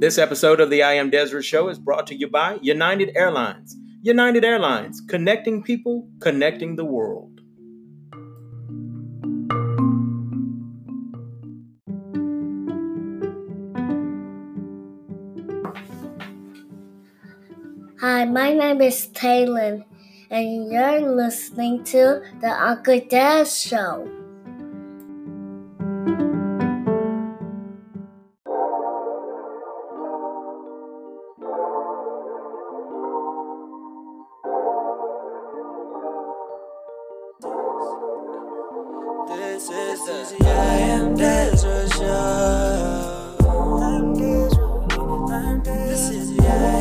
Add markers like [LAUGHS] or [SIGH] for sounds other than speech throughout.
This episode of the I Am Desra Show is brought to you by United Airlines. United Airlines, connecting people, connecting the world. Hi, my name is Taylor, and you're listening to the Uncle Dad Show. This is I Am Desra Show. This is the I Am Desra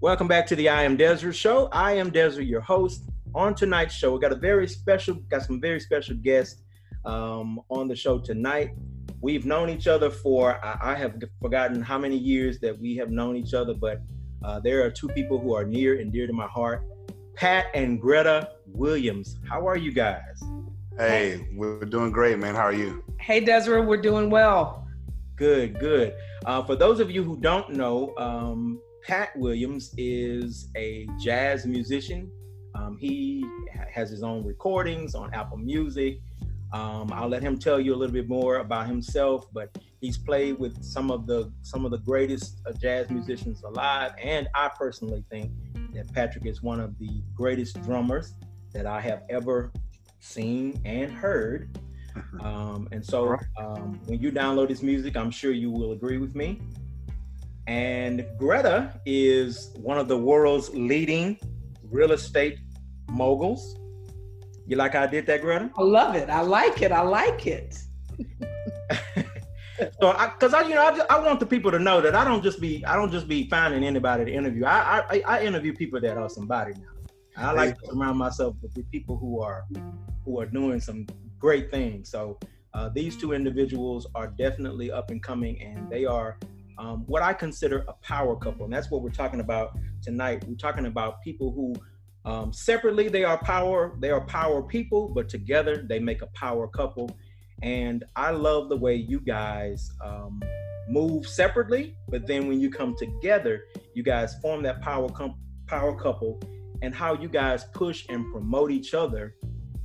Welcome back to the I Am Desra Show. I am Desra, your host. On tonight's show, we got a very special, got some very special guests um, on the show tonight. We've known each other for I, I have forgotten how many years that we have known each other, but uh, there are two people who are near and dear to my heart, Pat and Greta Williams. How are you guys? Hey, we're doing great, man. How are you? Hey, Desiree, we're doing well. Good, good. Uh, for those of you who don't know, um, Pat Williams is a jazz musician. Um, he has his own recordings on Apple Music. Um, I'll let him tell you a little bit more about himself, but he's played with some of the some of the greatest uh, jazz musicians alive, and I personally think that Patrick is one of the greatest drummers that I have ever seen and heard. Um, and so um, when you download his music, I'm sure you will agree with me. And Greta is one of the world's leading real estate moguls. You like how I did that, Greta? I love it. I like it. I like it. [LAUGHS] So, because I, you know, I, just, I want the people to know that I don't just be, I don't just be finding anybody to interview. I, I, I interview people that are somebody now. I like to surround myself with people who are, who are doing some great things. So, uh, these two individuals are definitely up and coming, and they are um, what I consider a power couple, and that's what we're talking about tonight. We're talking about people who, um, separately, they are power, they are power people, but together they make a power couple. And I love the way you guys um, move separately, but then when you come together, you guys form that power com- power couple, and how you guys push and promote each other,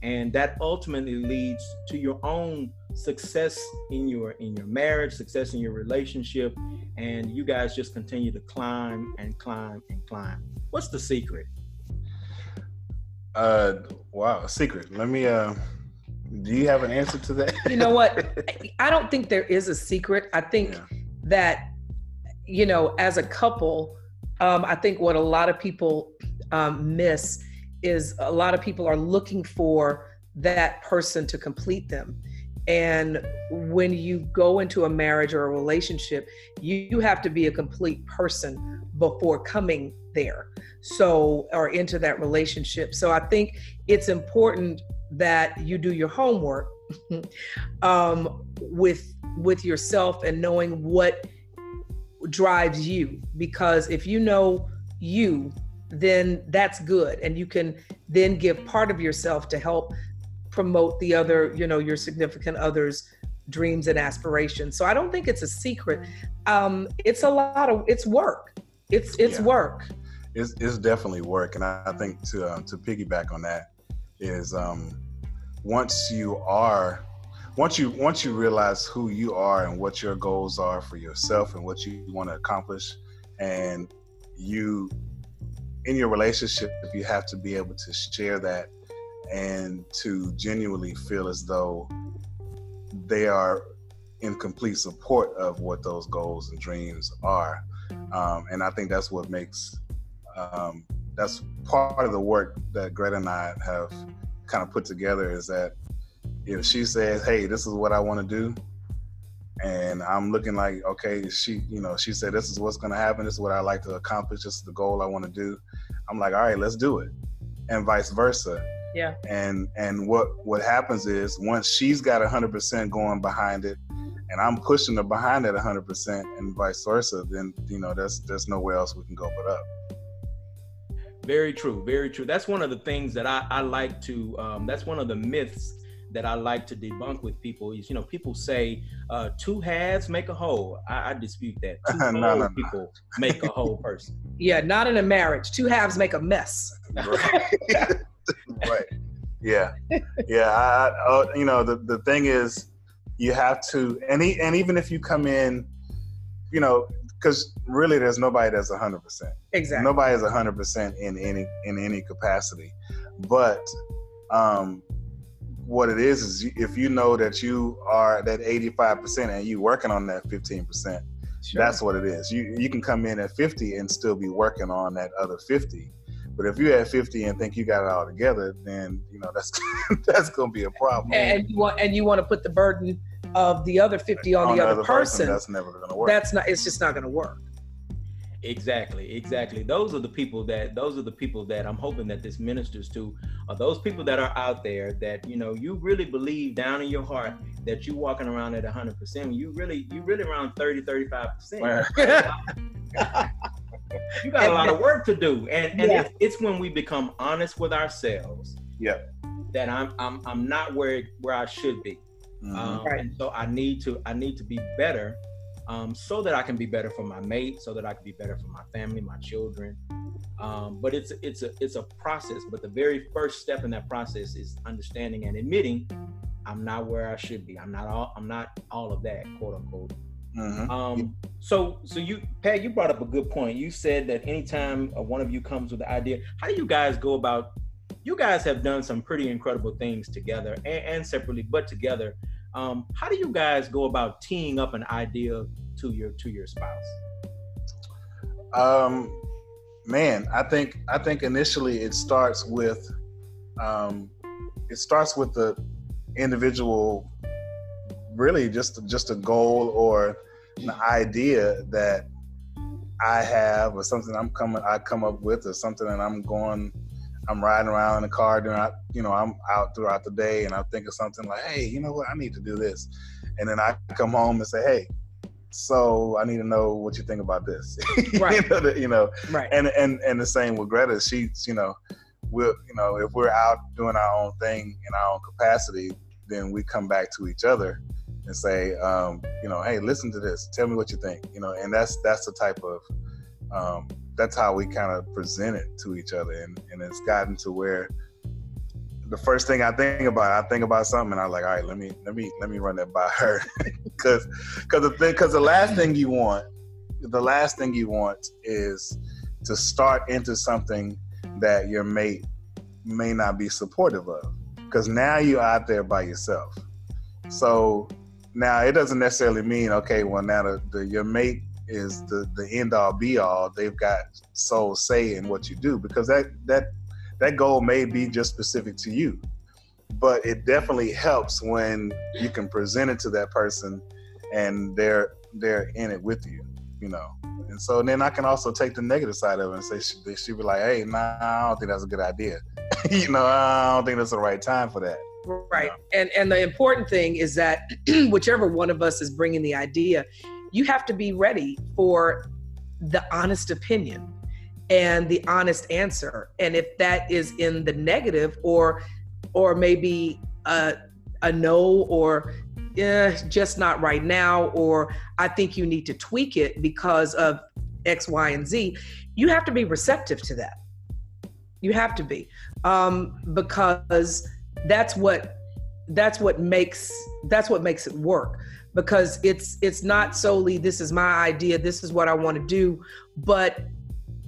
and that ultimately leads to your own success in your in your marriage, success in your relationship, and you guys just continue to climb and climb and climb. What's the secret? Uh, wow, secret. Let me. Uh, do you have an answer to that? You know what? [LAUGHS] I don't think there is a secret. I think Yeah. that, you know, as a couple, um, I think what a lot of people um, miss is a lot of people are looking for that person to complete them. And when you go into a marriage or a relationship, you, you have to be a complete person before coming there. So, or into that relationship. So, I think it's important that you do your homework [LAUGHS] um, with with yourself and knowing what drives you. Because if you know you, then that's good, and you can then give part of yourself to help promote the other, you know, your significant others' dreams and aspirations. So I don't think it's a secret. Um, it's a lot of it's work. It's it's Yeah. work. It's, it's definitely work, and I, I think to uh, to piggyback on that is um, once you are once you once you realize who you are and what your goals are for yourself and what you want to accomplish, and you in your relationship, you have to be able to share that and to genuinely feel as though they are in complete support of what those goals and dreams are. um, and I think that's what makes um, that's part of the work that Greta and I have kind of put together is that if she says, "Hey, this is what I want to do," and I'm looking like, okay, she, you know, she said, "This is what's going to happen. This is what I like to accomplish. This is the goal I want to do." I'm like, "All right, let's do it," and vice versa. Yeah. And and what what happens is once she's got 100% going behind it, and I'm pushing her behind it 100%, and vice versa, then you know, there's there's nowhere else we can go but up. Very true. Very true. That's one of the things that I, I like to. Um, that's one of the myths that I like to debunk with people. Is you know people say uh, two halves make a whole. I, I dispute that. [LAUGHS] Two No, whole no, no. people make a whole person. Yeah, not in a marriage. Two halves make a mess. right. [LAUGHS] right. Yeah. Yeah. I, I, uh, you know, the, the thing is, you have to, and, e- and even if you come in, you know, because really there's nobody that's 100%. Exactly. Nobody is 100% in any in any capacity. But um, what it is is you- if you know that you are that 85% and you working on that 15%, Sure. that's what it is. You you can come in at 50 and still be working on that other 50. But if you're at 50 and think you got it all together, then you know that's [LAUGHS] that's gonna be a problem. and you want and you want to put the burden of the other 50 on, the other, person. that's never gonna work. That's not. It's just not going to work. Exactly, exactly. Those are the people that those are the people that I'm hoping that this ministers to are those people that are out there that you know you really believe down in your heart that you're walking around at 100%. You really you really around 30 35%. You got a lot of work to do. And and Yeah. it's, it's when we become honest with ourselves Yeah. that I'm I'm I'm not where where I should be. Mhm. Um, Right. And so I need to I need to be better, um, so that I can be better for my mate, so that I can be better for my family, my children. Um, but it's it's a it's a process. But the very first step in that process is understanding and admitting I'm not where I should be. I'm not all I'm not all of that, quote unquote. Mhm. Um, so so you Pat, you brought up a good point. You said that anytime one of you comes with the idea, how do you guys go about? You guys have done some pretty incredible things together and, and separately, but together. Um, how do you guys go about teeing up an idea to your to your spouse? Um, man, I think I think initially it starts with um, it starts with the individual, really just just a goal or an idea that I have or something I'm coming I come up with or something that I'm going I'm riding around in the car during you know I'm out throughout the day and I think of something like hey you know what I need to do this and then I come home and say hey so I need to know what you think about this [LAUGHS] Right. you know, the- you know Right. and and and the same with Greta. She's you know, we'll you know if we're out doing our own thing in our own capacity, then we come back to each other and say, um, you know, hey, listen to this. Tell me what you think. You know, and that's that's the type of um, that's how we kind of present it to each other, and and it's gotten to where the first thing I think about, I think about something, and I'm like, all right, let me let me let me run that by her, [LAUGHS] because because the thing because the last thing you want, the last thing you want is to start into something that your mate may not be supportive of, because now you're out there by yourself. So now it doesn't necessarily mean okay, well now the, the your mate is the the end all be all. They've got sole say in what you do because that that that goal may be just specific to you but it definitely helps when you can present it to that person and they're they're in it with you you know and so then i can also take the negative side of it and say she, should be like hey nah i don't think that's a good idea [LAUGHS] you know i don't think that's the right time for that Right. And and the important thing is that [CLEARS THROAT] whichever one of us is bringing the idea, you have to be ready for the honest opinion and the honest answer. And if that is in the negative or or maybe a a no or eh, just not right now or I think you need to tweak it because of X, Y, and Z, you have to be receptive to that. You have to be. Um, because that's what that's what makes that's what makes it work because it's it's not solely this is my idea this is what i want to do but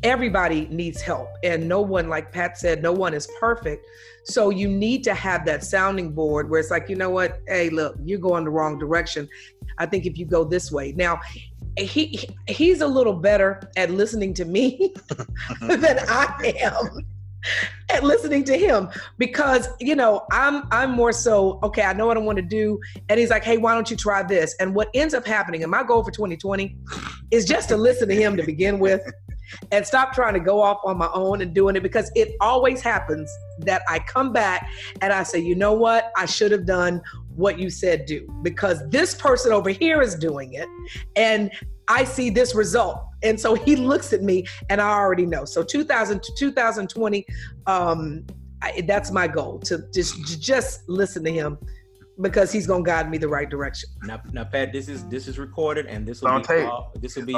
everybody needs help and no one like pat said no one is perfect. So you need to have that sounding board where it's like you know what? Hey look you're going the wrong direction. I think if you go this way. Now he he- he's a little better at listening to me [LAUGHS] than I am at listening to him because you know I'm I'm more so okay I know what I want to do. And he's like hey why don't you try this? And what ends up happening and my goal for 2020 is just to listen to him to begin with and stop trying to go off on my own and doing it because it always happens that I come back and I say you know what? I should have done what you said do. Because this person over here is doing it and I see this result. And so he looks at me and I already know. So 2000 to 2020, um, I, that's my goal to just to just listen to him because he's gonna guide me the right direction. Now, now, Pat, this is this is recorded and this will be all, this will be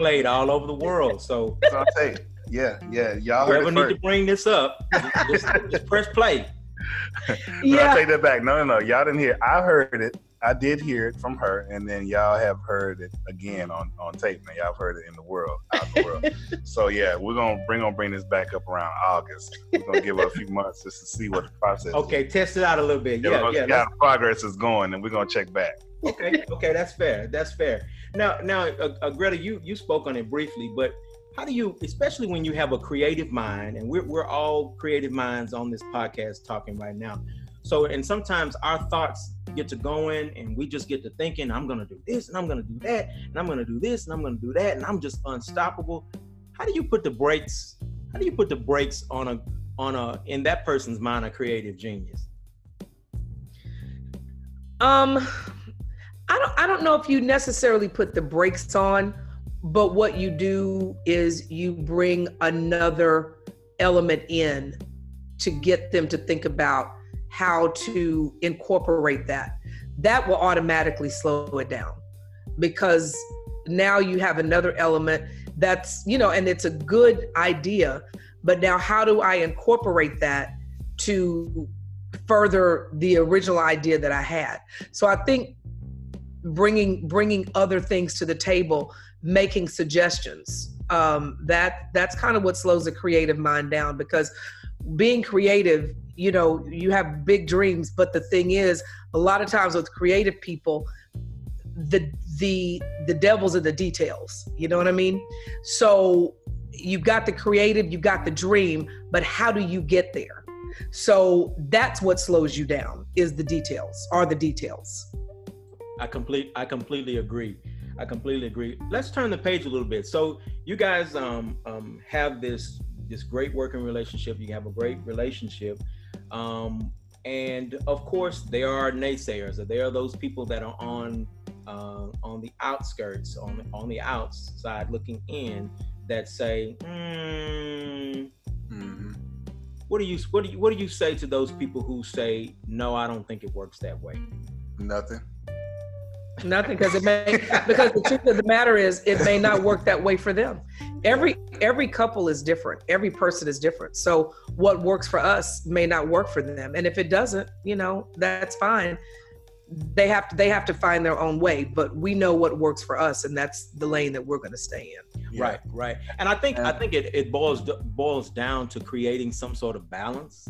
played all over the world. So It's on tape. Yeah, yeah. Y'all heard whoever need to bring this up, just, just- just press play. [LAUGHS] But I Yeah, take that back. No, no, no. Y'all didn't hear. I heard it. I did hear it from her, and then y'all have heard it again on on tape. Man, y'all heard it in the world, out the world. [LAUGHS] so yeah, we're gonna bring gonna bring this back up around August. We're gonna give it a few months just to see what the process. is. Okay, test it out a little bit. Yeah, Yeah, yeah. how the progress is going, and we're gonna check back. okay okay that's fair that's fair now now uh, uh, greta you you spoke on it briefly but how do you especially when you have a creative mind and we're, we're all creative minds on this podcast talking right now. So and sometimes our thoughts get to going and we just get to thinking i'm gonna do this and i'm gonna do that and i'm gonna do this and i'm gonna do that and i'm just unstoppable. How do you put the brakes how do you put the brakes on a on a in that person's mind a creative genius? Um, I don't I don't know if you necessarily put the brakes on, but what you do is you bring another element in to get them to think about how to incorporate that. That will automatically slow it down because now you have another element that's, you know, and it's a good idea, but now how do I incorporate that to further the original idea that I had? So I think bringing bringing other things to the table, making suggestions. Um, that that's kind of what slows the creative mind down because being creative, you know, you have big dreams, but the thing is, a lot of times with creative people, the the the devil's in the details. You know what I mean? So you've got the creative, you've got the dream, but how do you get there? So that's what slows you down is the details, are the details. I complete I completely agree. I completely agree. Let's turn the page a little bit. So you guys um, um, have this this great working relationship. You have a great relationship, um, and of course there are naysayers. There are those people that are on uh, on the outskirts, on on the outside looking in, that say, mm. "What do you what do you what do you say to those people who say no? I don't think it works that way." Nothing. Nothing because it may because the truth of the matter is it may not work that way for them. Every every couple is different. Every person is different. So what works for us may not work for them. And if it doesn't, you know, that's fine. They have to they have to find their own way, but we know what works for us and that's the lane that we're going to stay in. Yeah. Right, right. And I think I think it, it boils boils down to creating some sort of balance.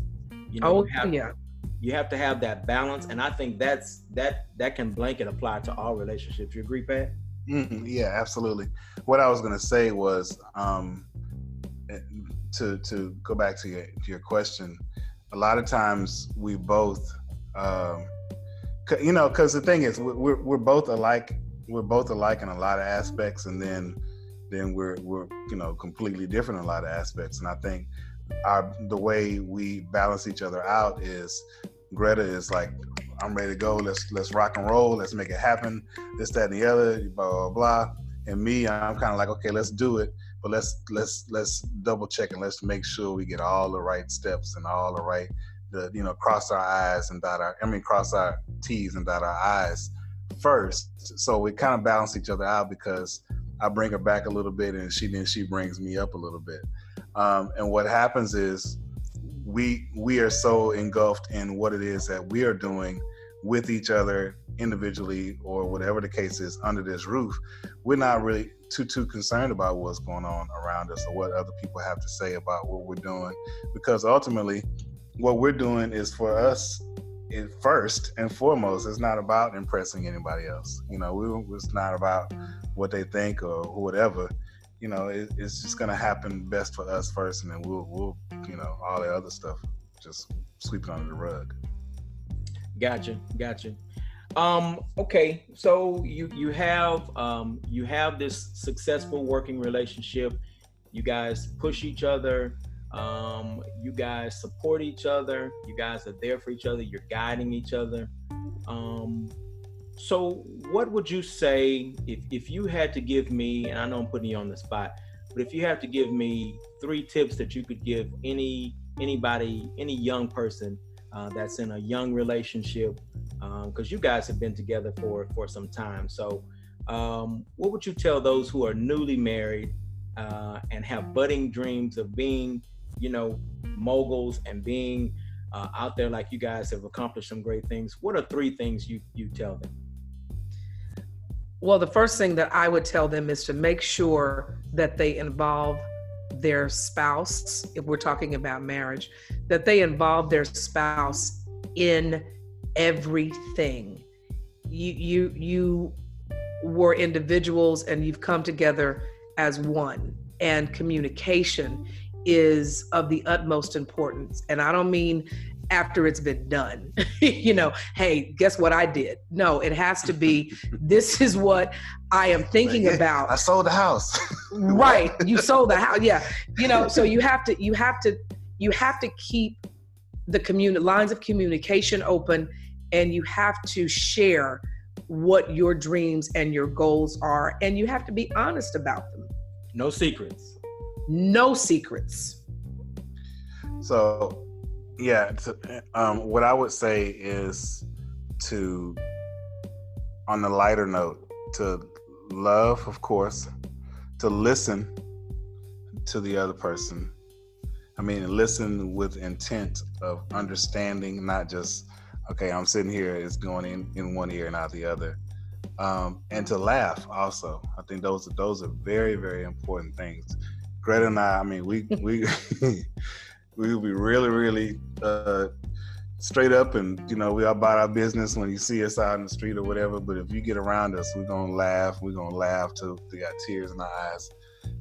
You know, Oh, have, yeah. You have to have that balance, and I think that's that that can blanket apply to all relationships. You agree, Pat? Mhm, Yeah, absolutely. What I was gonna say was um, to to go back to your to your question. A lot of times we both, um, you know, because the thing is, we're we're- we're both alike. We're both alike in a lot of aspects, and then then we're we're you know completely different in a lot of aspects. And I think our the way we balance each other out is Greta is like, I'm ready to go. Let's let's rock and roll. Let's make it happen this, that, and the other, blah, blah, blah. And me, I'm kind of like, okay, let's do it, but let's let's let's double check and let's make sure we get all the right steps and all the right, the you know, cross our eyes and dot our, I mean, cross our T's and dot our I's first. So we kind of balance each other out because I bring her back a little bit, and she then she brings me up a little bit. Um, and what happens is we we are so engulfed in what it is that we are doing with each other individually or whatever the case is under this roof we're not really too too concerned about what's going on around us or what other people have to say about what we're doing because ultimately what we're doing is for us it first and foremost, it's not about impressing anybody else. You know, we, it's not about what they think or whatever. You know, it, it's just gonna happen best for us first, and then we'll, we'll, you know, all the other stuff just sweep it under the rug. Gotcha, gotcha. Um, okay, so you you have um, you have this successful working relationship. You guys push each other. Um, you guys support each other. You guys are there for each other. You're guiding each other. Um, so, what would you say if, if you had to give me, and I know I'm putting you on the spot, but if you have to give me three tips that you could give any anybody, any young person uh, that's in a young relationship, because um, you guys have been together for for some time. So, um, what would you tell those who are newly married uh, and have budding dreams of being you know, moguls and being uh, out there like you guys have accomplished some great things, what are three things you you tell them? Well, the first thing that I would tell them is to make sure that they involve their spouse, if we're talking about marriage, that they involve their spouse in everything. You you you were individuals and you've come together as one and communication is of the utmost importance. And I don't mean after it's been done. [LAUGHS] you know, hey, guess what I did? No, it has to be this is what I am thinking yeah, about. I sold the house. [LAUGHS] right. You sold the house. Yeah. You know, so you have to you have to you have to keep the community lines of communication open and you have to share what your dreams and your goals are and you have to be honest about them. No secrets no secrets. So, yeah, to, um, what I would say is to, on the lighter note, to love, of course, to listen to the other person. I mean, listen with intent of understanding, not just, okay, I'm sitting here, it's going in, in one ear and out the other. Um, and to laugh also. I think those those are very, very important things Greta and I, I mean, we we [LAUGHS] we will be really, really uh, straight up, and you know, we all about our business when you see us out in the street or whatever. But if you get around us, we're gonna laugh. We're gonna laugh till we got tears in our eyes,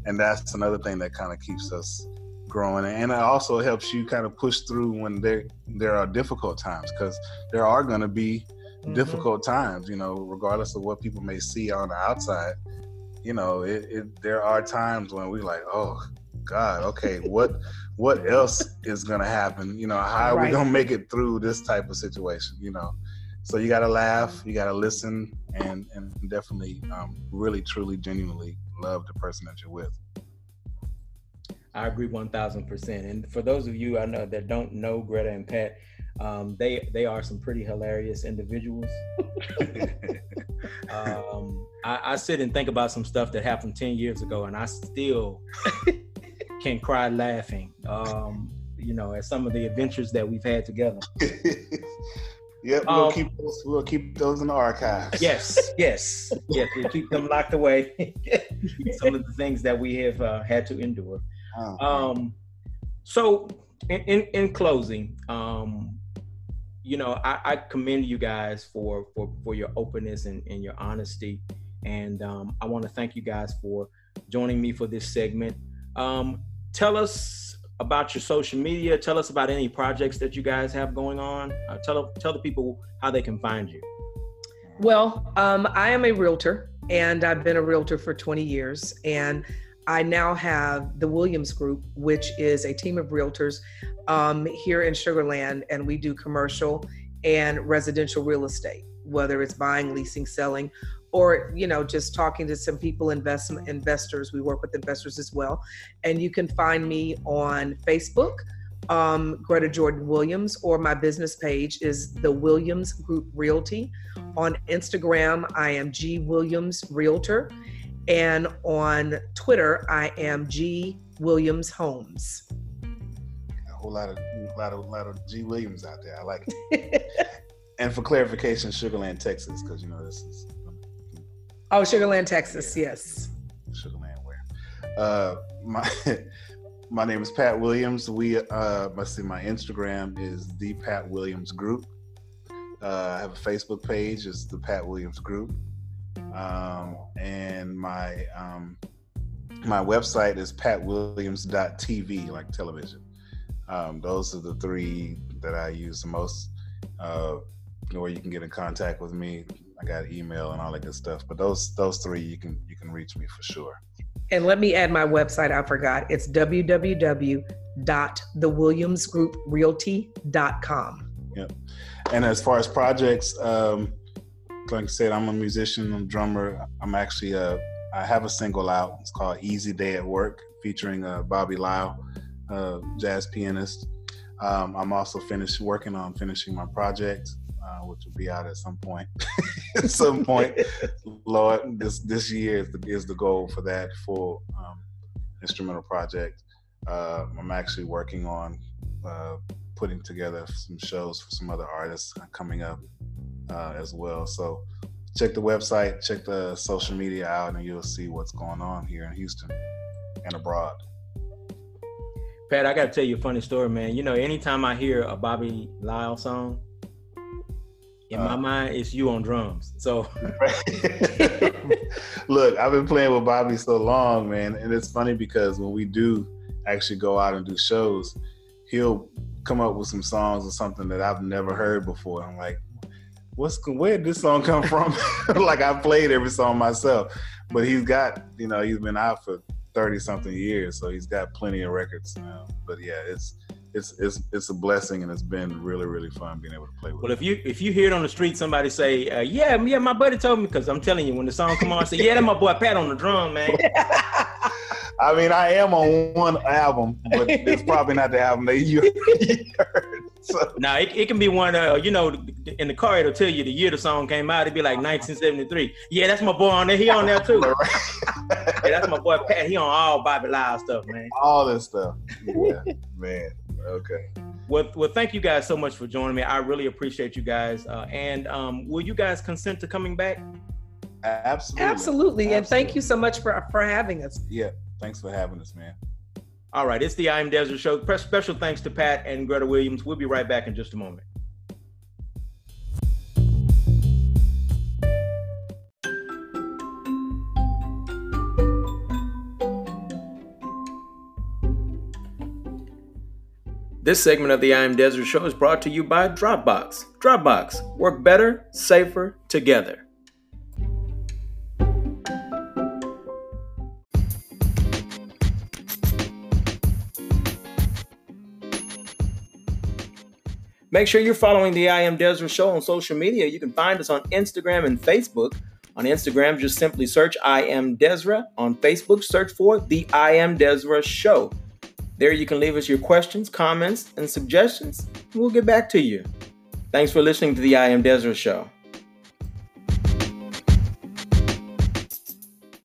and that's another thing that kind of keeps us growing, and it also helps you kind of push through when there there are difficult times because there are gonna be mm-hmm. difficult times. You know, regardless of what people may see on the outside you know, it, it there are times when we like, oh God, okay, what what else is gonna happen? You know, how are right. we gonna make it through this type of situation? You know, so you gotta laugh, you gotta listen, and and definitely, um, really, truly, genuinely love the person that you're with. I agree one thousand percent. And for those of you I know that don't know Greta and Pat, um, they they are some pretty hilarious individuals. [LAUGHS] um, I, I, sit and think about some stuff that happened ten years ago, and I still can cry laughing. Um, you know, at some of the adventures that we've had together. [LAUGHS] Yep, we'll um, keep those. We'll keep those in the archives. Yes, [LAUGHS] yes, yes. We'll keep them locked away. [LAUGHS] Some of the things that we have uh, had to endure. Oh, um, so, in, in, in closing, um, you know, I, I, commend you guys for for for your openness and, and your honesty, and um, I want to thank you guys for joining me for this segment. Um, tell us about your social media. Tell us about any projects that you guys have going on. Uh, tell tell the people how they can find you. Well, um, I am a realtor, and I've been a realtor for 20 years, and I now have the Williams Group, which is a team of realtors um, here in Sugar Land, and we do commercial and residential real estate, whether it's buying, leasing, selling, or you know just talking to some people, investment investors. We work with investors as well, and you can find me on Facebook. Um, Greta Jordan Williams, or my business page is the Williams Group Realty. On Instagram, I am G Williams Realtor and on Twitter, I am G Williams Homes. A whole lot of lot of lot of G Williams out there. I like it. [LAUGHS] and for clarification, Sugar Land, Texas, because you know this is. Oh, Sugar Land, Texas. Yeah. Yes. Sugar Land, where? Uh, my [LAUGHS] my name is Pat Williams. We uh, let's see, my Instagram is the Pat Williams Group, Uh, I have a Facebook page. It's the Pat Williams Group, um, and my um, my website is patwilliams.tv, like television. Um, those are the three that I use the most. Uh, where you can get in contact with me. I got email and all that good stuff. But those those three you can you can reach me for sure. And let me add my website. I forgot. It's www.thewilliamsgrouprealty.com. Yep. And as far as projects, um, like I said, I'm a musician, I'm a drummer. I'm actually a I have a single out. It's called Easy Day at Work, featuring uh, Bobby Lyle, uh, jazz pianist. Um, I'm also finished working on finishing my project, uh, which will be out at some point. [LAUGHS] at some point, [LAUGHS] Lord, this this year is the, is the goal for that full um, instrumental project. Uh, I'm actually working on uh, putting together some shows for some other artists coming up uh, as well. So check the website, check the social media out, and you'll see what's going on here in Houston and abroad. Pat, I gotta tell you a funny story, man. You know, anytime I hear a Bobby Lyle song, in my Uh. mind, it's you on drums. So [LAUGHS] Look, I've been playing with Bobby so long, man, and it's funny because when we do actually go out and do shows, he'll come up with some songs or something that I've never heard before. I'm like, what's where did this song come from? [LAUGHS] like I played every song myself, but he's got you know he's been out for thirty something years, so he's got plenty of records. Now. But yeah, it's it's it's it's a blessing, and it's been really really fun being able to play with. Well, him. if you if you hear it on the street, somebody say, uh, "Yeah, yeah, my buddy told me," because I'm telling you, when the song come on, I say, "Yeah, that's my boy Pat on the drum, man." [LAUGHS] I mean, I am on one album, but it's probably not the album that you [LAUGHS] heard. So, now it, it can be one, uh, you know, in the car it'll tell you the year the song came out. It'd be like 1973. Yeah, that's my boy on there. He on there too. yeah, that's my boy Pat. He on all Bobby Lyle stuff, man. all this stuff. Yeah, man. Okay. Well, well, thank you guys so much for joining me. I really appreciate you guys. Uh, and um, will you guys consent to coming back? Absolutely. Absolutely. And thank you so much for, for having us. Yeah. Thanks for having us, man. All right, it's the I Am Desra Show. Special thanks to Pat and Greta Williams. We'll be right back in just a moment. This segment of the I Am Desra Show is brought to you by Dropbox. Dropbox, work better, safer, together. Make sure you're following the I Am Desra Show on social media. You can find us on Instagram and Facebook. On Instagram, just simply search I Am Desra. On Facebook, search for the I Am Desra Show. There you can leave us your questions, comments, and suggestions. and We'll get back to you. Thanks for listening to the I Am Desra Show.